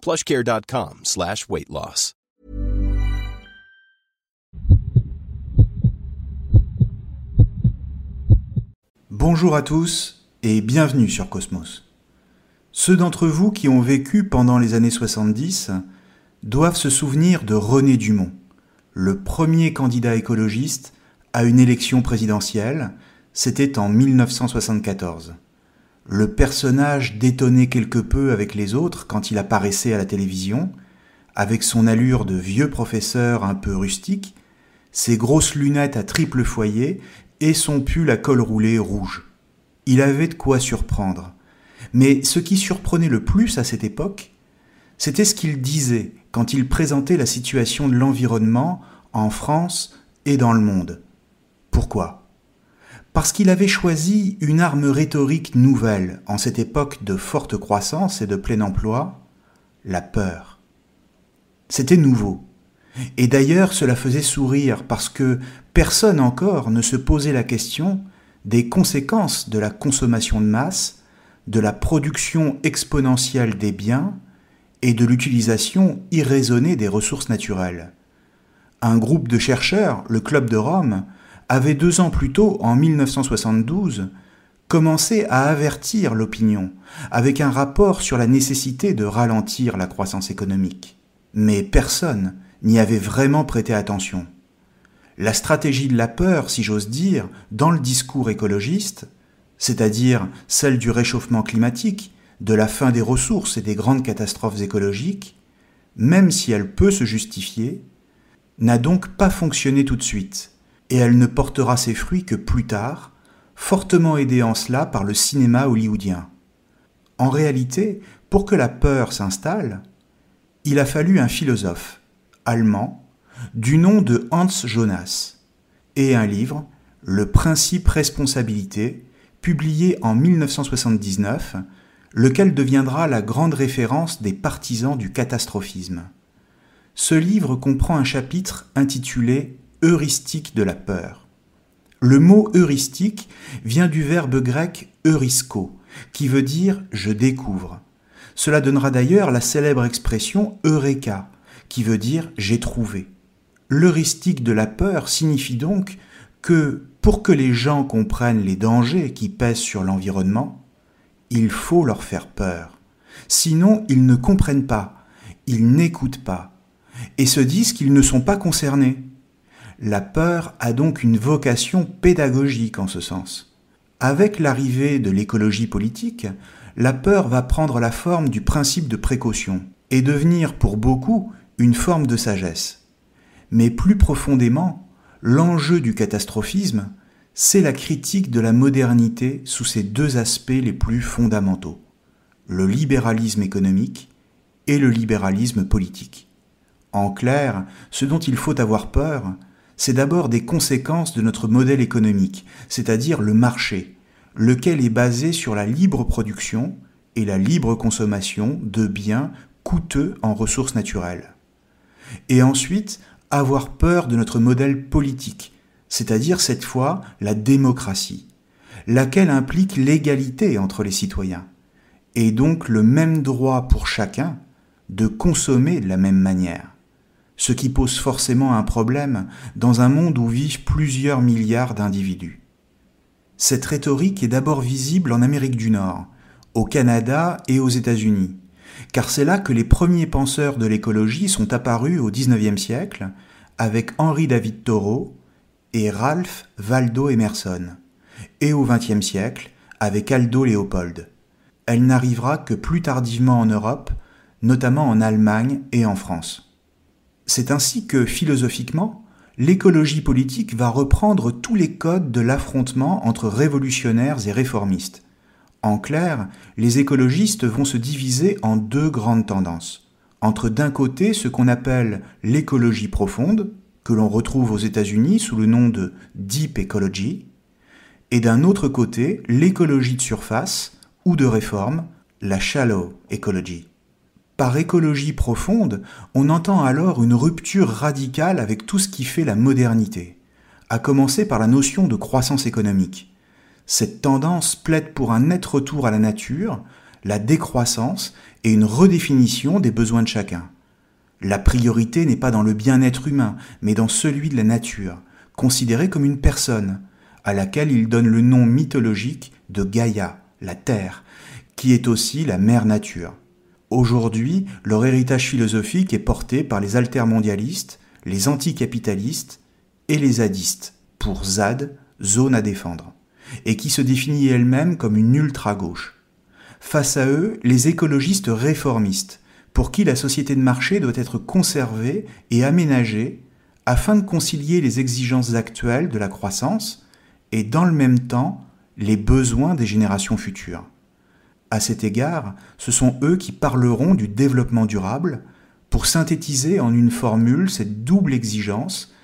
plushcare.com slash weight. Bonjour à tous et bienvenue sur Cosmos. Ceux d'entre vous qui ont vécu pendant les années 70 doivent se souvenir de René Dumont, le premier candidat écologiste à une élection présidentielle, c'était en 1974. Le personnage détonnait quelque peu avec les autres quand il apparaissait à la télévision, avec son allure de vieux professeur un peu rustique, ses grosses lunettes à triple foyer et son pull à col roulé rouge. Il avait de quoi surprendre. Mais ce qui surprenait le plus à cette époque, c'était ce qu'il disait quand il présentait la situation de l'environnement en France et dans le monde. Pourquoi? Parce qu'il avait choisi une arme rhétorique nouvelle en cette époque de forte croissance et de plein emploi, la peur. C'était nouveau. Et d'ailleurs cela faisait sourire parce que personne encore ne se posait la question des conséquences de la consommation de masse, de la production exponentielle des biens et de l'utilisation irraisonnée des ressources naturelles. Un groupe de chercheurs, le Club de Rome, avait deux ans plus tôt, en 1972, commencé à avertir l'opinion avec un rapport sur la nécessité de ralentir la croissance économique. Mais personne n'y avait vraiment prêté attention. La stratégie de la peur, si j'ose dire, dans le discours écologiste, c'est-à-dire celle du réchauffement climatique, de la fin des ressources et des grandes catastrophes écologiques, même si elle peut se justifier, n'a donc pas fonctionné tout de suite, et elle ne portera ses fruits que plus tard, fortement aidée en cela par le cinéma hollywoodien. En réalité, pour que la peur s'installe, il a fallu un philosophe, allemand, du nom de Hans Jonas, et un livre, Le principe responsabilité, publié en 1979, lequel deviendra la grande référence des partisans du catastrophisme. Ce livre comprend un chapitre intitulé Heuristique de la peur. Le mot heuristique vient du verbe grec eurisko, qui veut dire je découvre. Cela donnera d'ailleurs la célèbre expression eureka, qui veut dire j'ai trouvé. L'heuristique de la peur signifie donc que pour que les gens comprennent les dangers qui pèsent sur l'environnement, il faut leur faire peur. Sinon, ils ne comprennent pas, ils n'écoutent pas, et se disent qu'ils ne sont pas concernés. La peur a donc une vocation pédagogique en ce sens. Avec l'arrivée de l'écologie politique, la peur va prendre la forme du principe de précaution et devenir pour beaucoup une forme de sagesse. Mais plus profondément, l'enjeu du catastrophisme, c'est la critique de la modernité sous ses deux aspects les plus fondamentaux, le libéralisme économique et le libéralisme politique. En clair, ce dont il faut avoir peur, c'est d'abord des conséquences de notre modèle économique, c'est-à-dire le marché, lequel est basé sur la libre production et la libre consommation de biens coûteux en ressources naturelles. Et ensuite, avoir peur de notre modèle politique, c'est-à-dire cette fois la démocratie, laquelle implique l'égalité entre les citoyens, et donc le même droit pour chacun de consommer de la même manière, ce qui pose forcément un problème dans un monde où vivent plusieurs milliards d'individus. Cette rhétorique est d'abord visible en Amérique du Nord, au Canada et aux États-Unis, car c'est là que les premiers penseurs de l'écologie sont apparus au XIXe siècle, avec Henri David Thoreau et Ralph Waldo Emerson, et au XXe siècle avec Aldo Leopold. Elle n'arrivera que plus tardivement en Europe, notamment en Allemagne et en France. C'est ainsi que, philosophiquement, l'écologie politique va reprendre tous les codes de l'affrontement entre révolutionnaires et réformistes. En clair, les écologistes vont se diviser en deux grandes tendances. Entre d'un côté ce qu'on appelle l'écologie profonde, que l'on retrouve aux États-Unis sous le nom de Deep Ecology, et d'un autre côté l'écologie de surface ou de réforme, la Shallow Ecology. Par écologie profonde, on entend alors une rupture radicale avec tout ce qui fait la modernité, à commencer par la notion de croissance économique. Cette tendance plaide pour un net retour à la nature, la décroissance et une redéfinition des besoins de chacun. La priorité n'est pas dans le bien-être humain, mais dans celui de la nature, considérée comme une personne, à laquelle il donne le nom mythologique de Gaïa, la Terre, qui est aussi la mère nature. Aujourd'hui, leur héritage philosophique est porté par les altermondialistes, les anticapitalistes et les zadistes, pour ZAD, zone à défendre, et qui se définit elle-même comme une ultra-gauche. Face à eux, les écologistes réformistes, pour qui la société de marché doit être conservée et aménagée afin de concilier les exigences actuelles de la croissance et dans le même temps les besoins des générations futures. À cet égard, ce sont eux qui parleront du développement durable pour synthétiser en une formule cette double exigence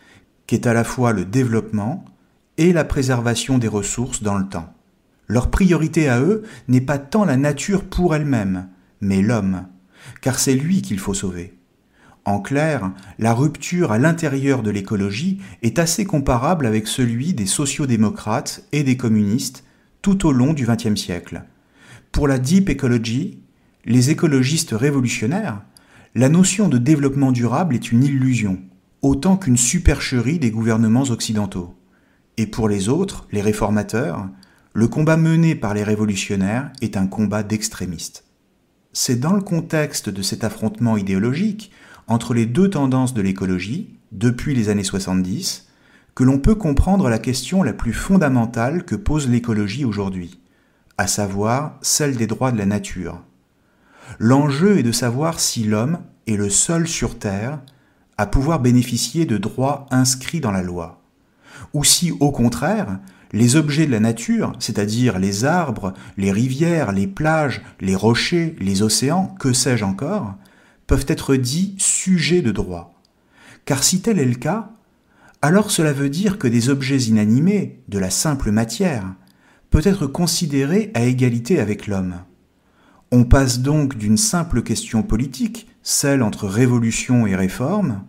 qu'est à la fois le développement et la préservation des ressources dans le temps. Leur priorité à eux n'est pas tant la nature pour elle-même, mais l'homme, car c'est lui qu'il faut sauver. En clair, la rupture à l'intérieur de l'écologie est assez comparable avec celui des sociodémocrates et des communistes tout au long du XXe siècle. Pour la Deep Ecology, les écologistes révolutionnaires, la notion de développement durable est une illusion, autant qu'une supercherie des gouvernements occidentaux. Et pour les autres, les réformateurs, le combat mené par les révolutionnaires est un combat d'extrémistes. C'est dans le contexte de cet affrontement idéologique entre les deux tendances de l'écologie, depuis les années 70, que l'on peut comprendre la question la plus fondamentale que pose l'écologie aujourd'hui à savoir celle des droits de la nature. L'enjeu est de savoir si l'homme est le seul sur Terre à pouvoir bénéficier de droits inscrits dans la loi, ou si au contraire les objets de la nature, c'est-à-dire les arbres, les rivières, les plages, les rochers, les océans, que sais-je encore, peuvent être dits sujets de droit. Car si tel est le cas, alors cela veut dire que des objets inanimés, de la simple matière, peut être considéré à égalité avec l'homme. On passe donc d'une simple question politique, celle entre révolution et réforme,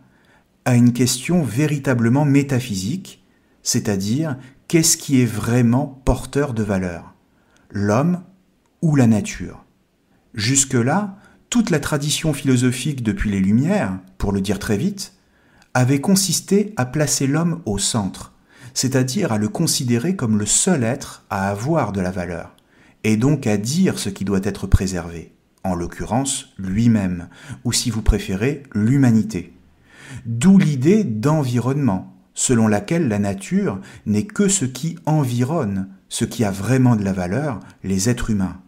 à une question véritablement métaphysique, c'est-à-dire qu'est-ce qui est vraiment porteur de valeur L'homme ou la nature Jusque-là, toute la tradition philosophique depuis les Lumières, pour le dire très vite, avait consisté à placer l'homme au centre, c'est-à-dire à le considérer comme le seul être à avoir de la valeur, et donc à dire ce qui doit être préservé, en l'occurrence lui-même, ou si vous préférez, l'humanité. D'où l'idée d'environnement, selon laquelle la nature n'est que ce qui environne, ce qui a vraiment de la valeur, les êtres humains.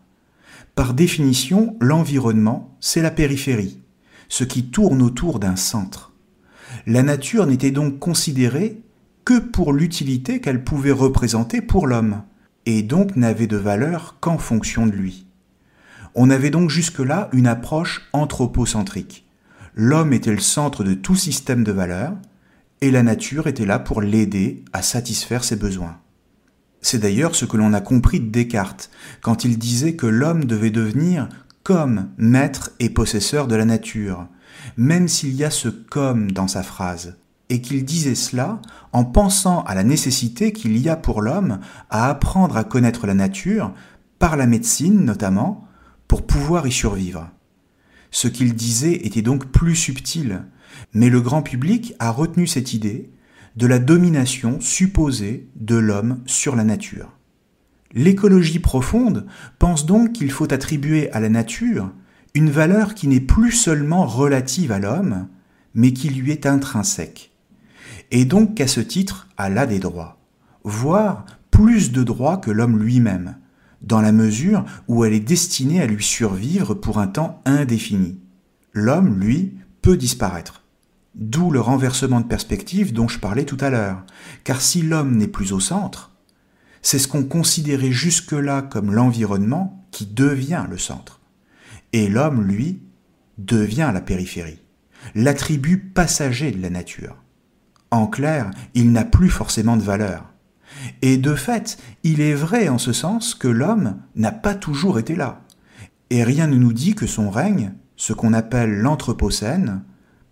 Par définition, l'environnement, c'est la périphérie, ce qui tourne autour d'un centre. La nature n'était donc considérée que pour l'utilité qu'elle pouvait représenter pour l'homme, et donc n'avait de valeur qu'en fonction de lui. On avait donc jusque-là une approche anthropocentrique. L'homme était le centre de tout système de valeurs, et la nature était là pour l'aider à satisfaire ses besoins. C'est d'ailleurs ce que l'on a compris de Descartes, quand il disait que l'homme devait devenir comme maître et possesseur de la nature, même s'il y a ce comme dans sa phrase et qu'il disait cela en pensant à la nécessité qu'il y a pour l'homme à apprendre à connaître la nature, par la médecine notamment, pour pouvoir y survivre. Ce qu'il disait était donc plus subtil, mais le grand public a retenu cette idée de la domination supposée de l'homme sur la nature. L'écologie profonde pense donc qu'il faut attribuer à la nature une valeur qui n'est plus seulement relative à l'homme, mais qui lui est intrinsèque, et donc qu'à ce titre, elle a des droits, voire plus de droits que l'homme lui-même, dans la mesure où elle est destinée à lui survivre pour un temps indéfini. L'homme, lui, peut disparaître. D'où le renversement de perspective dont je parlais tout à l'heure, car si l'homme n'est plus au centre, c'est ce qu'on considérait jusque-là comme l'environnement qui devient le centre. Et l'homme, lui, devient la périphérie, l'attribut passager de la nature. En clair, il n'a plus forcément de valeur. Et de fait, il est vrai en ce sens que l'homme n'a pas toujours été là. Et rien ne nous dit que son règne, ce qu'on appelle l'Anthropocène,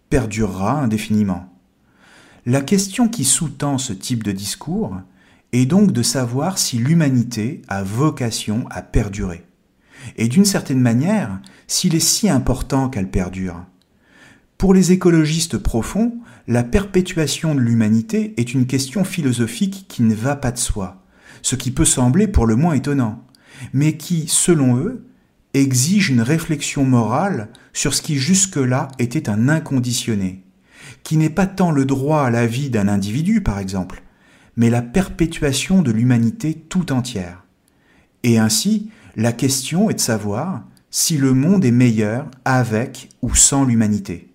perdurera indéfiniment. La question qui sous-tend ce type de discours est donc de savoir si l'humanité a vocation à perdurer. Et d'une certaine manière, s'il est si important qu'elle perdure. Pour les écologistes profonds, la perpétuation de l'humanité est une question philosophique qui ne va pas de soi, ce qui peut sembler pour le moins étonnant, mais qui, selon eux, exige une réflexion morale sur ce qui jusque-là était un inconditionné, qui n'est pas tant le droit à la vie d'un individu, par exemple, mais la perpétuation de l'humanité tout entière. Et ainsi, la question est de savoir si le monde est meilleur avec ou sans l'humanité.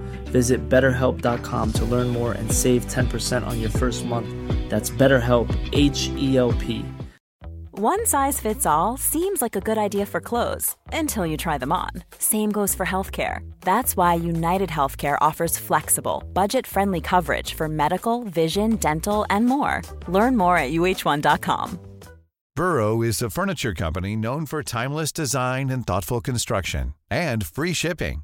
Visit betterhelp.com to learn more and save 10% on your first month. That's BetterHelp, H E L P. One size fits all seems like a good idea for clothes until you try them on. Same goes for healthcare. That's why United Healthcare offers flexible, budget friendly coverage for medical, vision, dental, and more. Learn more at uh1.com. Burrow is a furniture company known for timeless design and thoughtful construction and free shipping,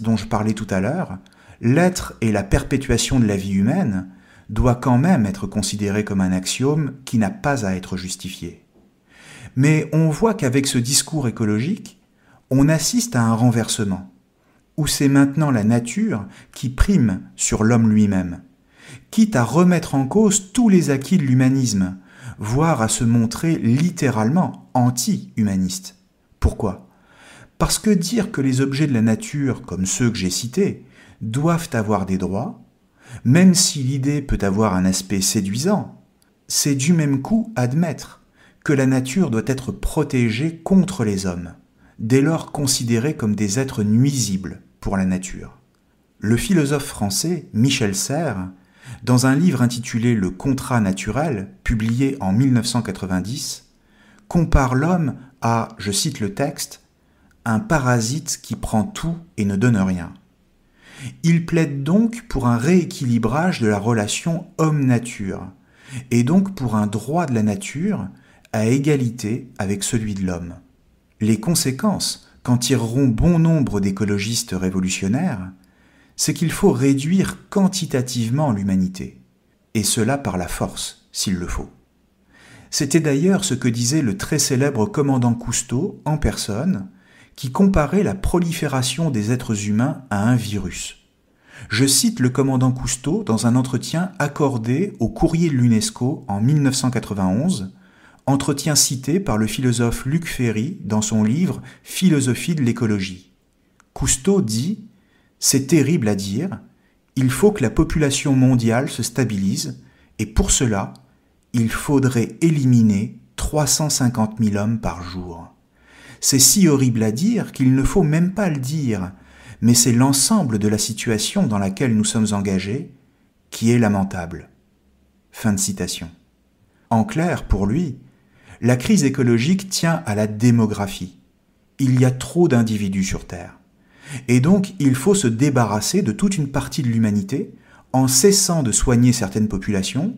Dont je parlais tout à l'heure, l'être et la perpétuation de la vie humaine doit quand même être considéré comme un axiome qui n'a pas à être justifié. Mais on voit qu'avec ce discours écologique, on assiste à un renversement, où c'est maintenant la nature qui prime sur l'homme lui-même, quitte à remettre en cause tous les acquis de l'humanisme, voire à se montrer littéralement anti-humaniste. Pourquoi? Parce que dire que les objets de la nature, comme ceux que j'ai cités, doivent avoir des droits, même si l'idée peut avoir un aspect séduisant, c'est du même coup admettre que la nature doit être protégée contre les hommes, dès lors considérés comme des êtres nuisibles pour la nature. Le philosophe français Michel Serres, dans un livre intitulé Le contrat naturel, publié en 1990, compare l'homme à, je cite le texte, un parasite qui prend tout et ne donne rien. Il plaide donc pour un rééquilibrage de la relation homme-nature, et donc pour un droit de la nature à égalité avec celui de l'homme. Les conséquences qu'en tireront bon nombre d'écologistes révolutionnaires, c'est qu'il faut réduire quantitativement l'humanité, et cela par la force, s'il le faut. C'était d'ailleurs ce que disait le très célèbre commandant Cousteau en personne, qui comparait la prolifération des êtres humains à un virus. Je cite le commandant Cousteau dans un entretien accordé au courrier de l'UNESCO en 1991, entretien cité par le philosophe Luc Ferry dans son livre Philosophie de l'écologie. Cousteau dit C'est terrible à dire, il faut que la population mondiale se stabilise, et pour cela, il faudrait éliminer 350 000 hommes par jour. C'est si horrible à dire qu'il ne faut même pas le dire, mais c'est l'ensemble de la situation dans laquelle nous sommes engagés qui est lamentable. Fin de citation. En clair, pour lui, la crise écologique tient à la démographie. Il y a trop d'individus sur Terre. Et donc, il faut se débarrasser de toute une partie de l'humanité en cessant de soigner certaines populations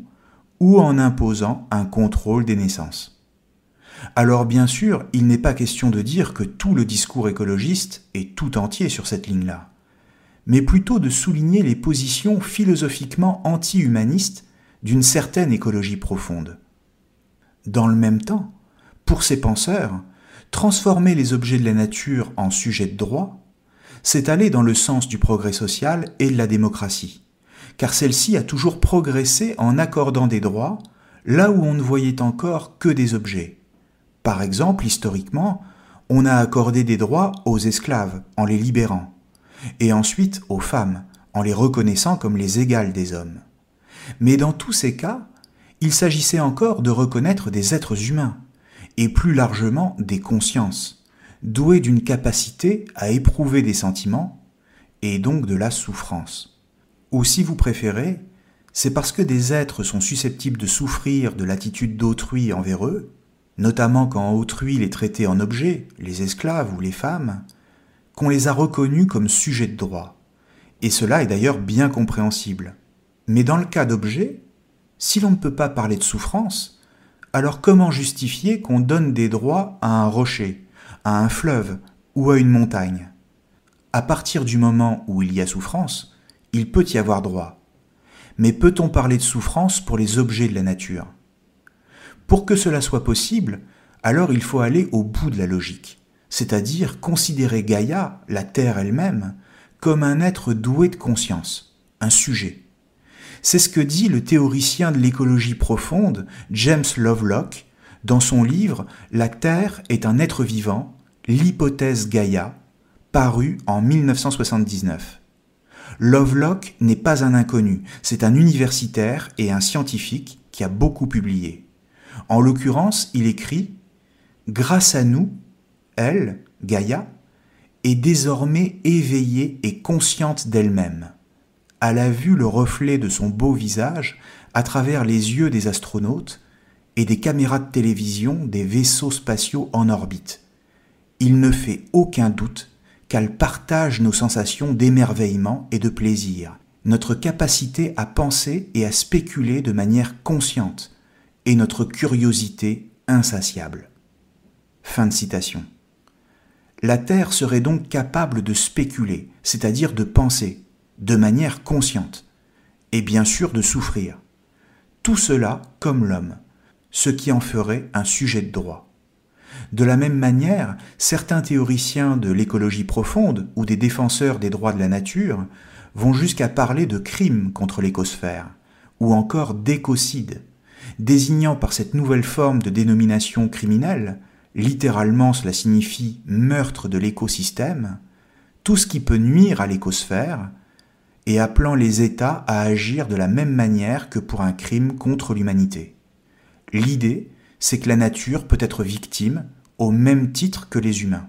ou en imposant un contrôle des naissances. Alors bien sûr, il n'est pas question de dire que tout le discours écologiste est tout entier sur cette ligne-là, mais plutôt de souligner les positions philosophiquement anti-humanistes d'une certaine écologie profonde. Dans le même temps, pour ces penseurs, transformer les objets de la nature en sujets de droit, c'est aller dans le sens du progrès social et de la démocratie, car celle-ci a toujours progressé en accordant des droits là où on ne voyait encore que des objets, par exemple, historiquement, on a accordé des droits aux esclaves en les libérant, et ensuite aux femmes en les reconnaissant comme les égales des hommes. Mais dans tous ces cas, il s'agissait encore de reconnaître des êtres humains, et plus largement des consciences, doués d'une capacité à éprouver des sentiments, et donc de la souffrance. Ou si vous préférez, c'est parce que des êtres sont susceptibles de souffrir de l'attitude d'autrui envers eux, notamment quand autrui les traitait en objets, les esclaves ou les femmes, qu'on les a reconnus comme sujets de droit. Et cela est d'ailleurs bien compréhensible. Mais dans le cas d'objets, si l'on ne peut pas parler de souffrance, alors comment justifier qu'on donne des droits à un rocher, à un fleuve ou à une montagne? À partir du moment où il y a souffrance, il peut y avoir droit. Mais peut-on parler de souffrance pour les objets de la nature? Pour que cela soit possible, alors il faut aller au bout de la logique, c'est-à-dire considérer Gaïa, la Terre elle-même, comme un être doué de conscience, un sujet. C'est ce que dit le théoricien de l'écologie profonde, James Lovelock, dans son livre La Terre est un être vivant, l'hypothèse Gaïa, paru en 1979. Lovelock n'est pas un inconnu, c'est un universitaire et un scientifique qui a beaucoup publié. En l'occurrence, il écrit Grâce à nous, elle, Gaïa, est désormais éveillée et consciente d'elle-même. Elle a vu le reflet de son beau visage à travers les yeux des astronautes et des caméras de télévision des vaisseaux spatiaux en orbite. Il ne fait aucun doute qu'elle partage nos sensations d'émerveillement et de plaisir, notre capacité à penser et à spéculer de manière consciente, et notre curiosité insatiable. Fin de citation. La Terre serait donc capable de spéculer, c'est-à-dire de penser, de manière consciente, et bien sûr de souffrir. Tout cela comme l'homme, ce qui en ferait un sujet de droit. De la même manière, certains théoriciens de l'écologie profonde ou des défenseurs des droits de la nature vont jusqu'à parler de crimes contre l'écosphère, ou encore d'écocide, désignant par cette nouvelle forme de dénomination criminelle, littéralement cela signifie meurtre de l'écosystème, tout ce qui peut nuire à l'écosphère, et appelant les États à agir de la même manière que pour un crime contre l'humanité. L'idée, c'est que la nature peut être victime au même titre que les humains.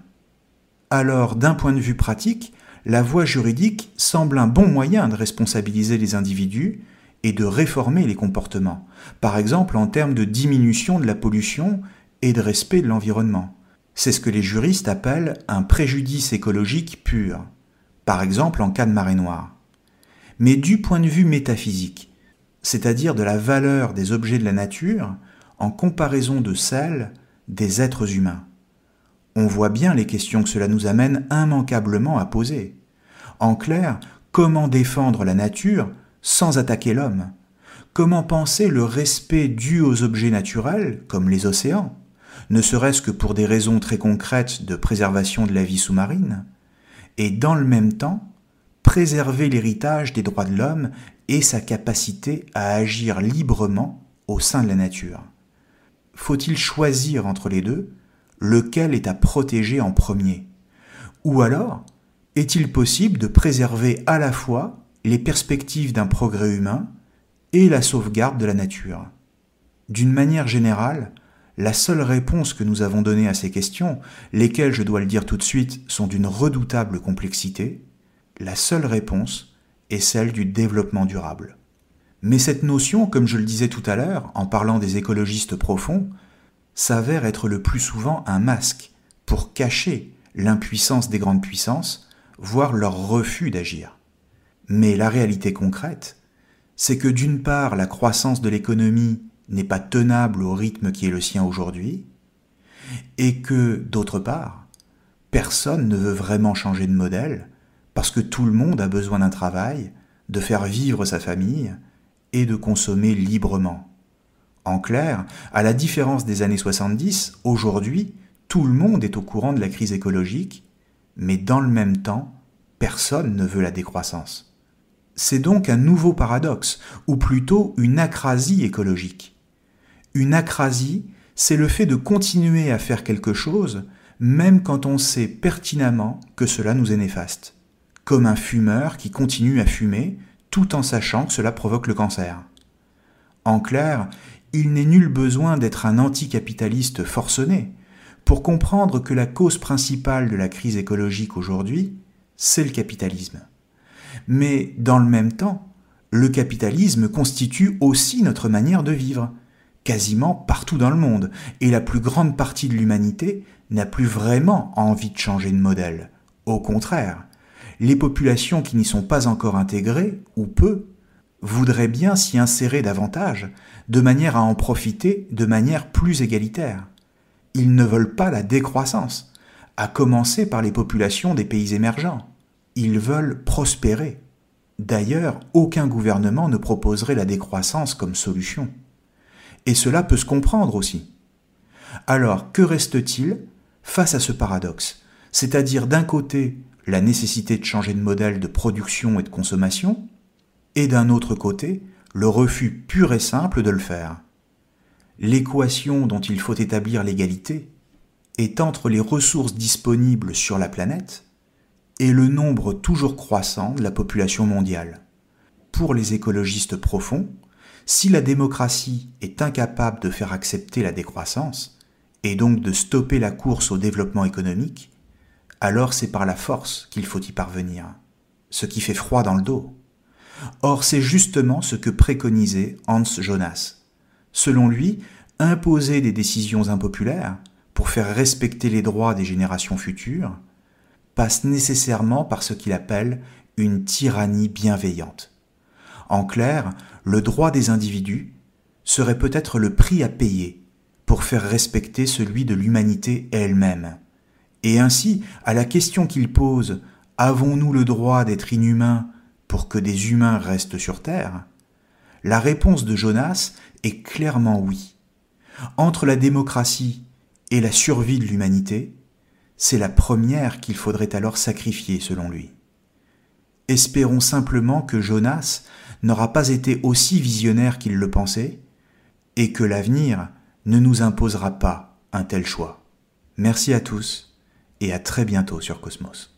Alors, d'un point de vue pratique, la voie juridique semble un bon moyen de responsabiliser les individus et de réformer les comportements, par exemple en termes de diminution de la pollution et de respect de l'environnement. C'est ce que les juristes appellent un préjudice écologique pur, par exemple en cas de marée noire. Mais du point de vue métaphysique, c'est-à-dire de la valeur des objets de la nature en comparaison de celle des êtres humains. On voit bien les questions que cela nous amène immanquablement à poser. En clair, comment défendre la nature sans attaquer l'homme. Comment penser le respect dû aux objets naturels, comme les océans, ne serait-ce que pour des raisons très concrètes de préservation de la vie sous-marine Et dans le même temps, préserver l'héritage des droits de l'homme et sa capacité à agir librement au sein de la nature? Faut-il choisir entre les deux? Lequel est à protéger en premier? Ou alors, est-il possible de préserver à la fois les perspectives d'un progrès humain et la sauvegarde de la nature D'une manière générale, la seule réponse que nous avons donnée à ces questions, lesquelles, je dois le dire tout de suite, sont d'une redoutable complexité, la seule réponse est celle du développement durable. Mais cette notion, comme je le disais tout à l'heure, en parlant des écologistes profonds, s'avère être le plus souvent un masque pour cacher l'impuissance des grandes puissances, voire leur refus d'agir. Mais la réalité concrète, c'est que d'une part la croissance de l'économie n'est pas tenable au rythme qui est le sien aujourd'hui, et que, d'autre part, personne ne veut vraiment changer de modèle, parce que tout le monde a besoin d'un travail, de faire vivre sa famille, et de consommer librement. En clair, à la différence des années 70, aujourd'hui, tout le monde est au courant de la crise écologique, mais dans le même temps, personne ne veut la décroissance. C'est donc un nouveau paradoxe, ou plutôt une acrasie écologique. Une acrasie, c'est le fait de continuer à faire quelque chose, même quand on sait pertinemment que cela nous est néfaste. Comme un fumeur qui continue à fumer tout en sachant que cela provoque le cancer. En clair, il n'est nul besoin d'être un anticapitaliste forcené pour comprendre que la cause principale de la crise écologique aujourd'hui, c'est le capitalisme. Mais dans le même temps, le capitalisme constitue aussi notre manière de vivre, quasiment partout dans le monde, et la plus grande partie de l'humanité n'a plus vraiment envie de changer de modèle. Au contraire, les populations qui n'y sont pas encore intégrées, ou peu, voudraient bien s'y insérer davantage, de manière à en profiter de manière plus égalitaire. Ils ne veulent pas la décroissance, à commencer par les populations des pays émergents. Ils veulent prospérer. D'ailleurs, aucun gouvernement ne proposerait la décroissance comme solution. Et cela peut se comprendre aussi. Alors, que reste-t-il face à ce paradoxe? C'est-à-dire d'un côté la nécessité de changer de modèle de production et de consommation, et d'un autre côté, le refus pur et simple de le faire. L'équation dont il faut établir l'égalité est entre les ressources disponibles sur la planète et le nombre toujours croissant de la population mondiale. Pour les écologistes profonds, si la démocratie est incapable de faire accepter la décroissance, et donc de stopper la course au développement économique, alors c'est par la force qu'il faut y parvenir, ce qui fait froid dans le dos. Or, c'est justement ce que préconisait Hans Jonas. Selon lui, imposer des décisions impopulaires pour faire respecter les droits des générations futures passe nécessairement par ce qu'il appelle une tyrannie bienveillante. En clair, le droit des individus serait peut-être le prix à payer pour faire respecter celui de l'humanité elle-même. Et ainsi, à la question qu'il pose Avons-nous le droit d'être inhumains pour que des humains restent sur Terre? La réponse de Jonas est clairement oui. Entre la démocratie et la survie de l'humanité, c'est la première qu'il faudrait alors sacrifier selon lui. Espérons simplement que Jonas n'aura pas été aussi visionnaire qu'il le pensait, et que l'avenir ne nous imposera pas un tel choix. Merci à tous, et à très bientôt sur Cosmos.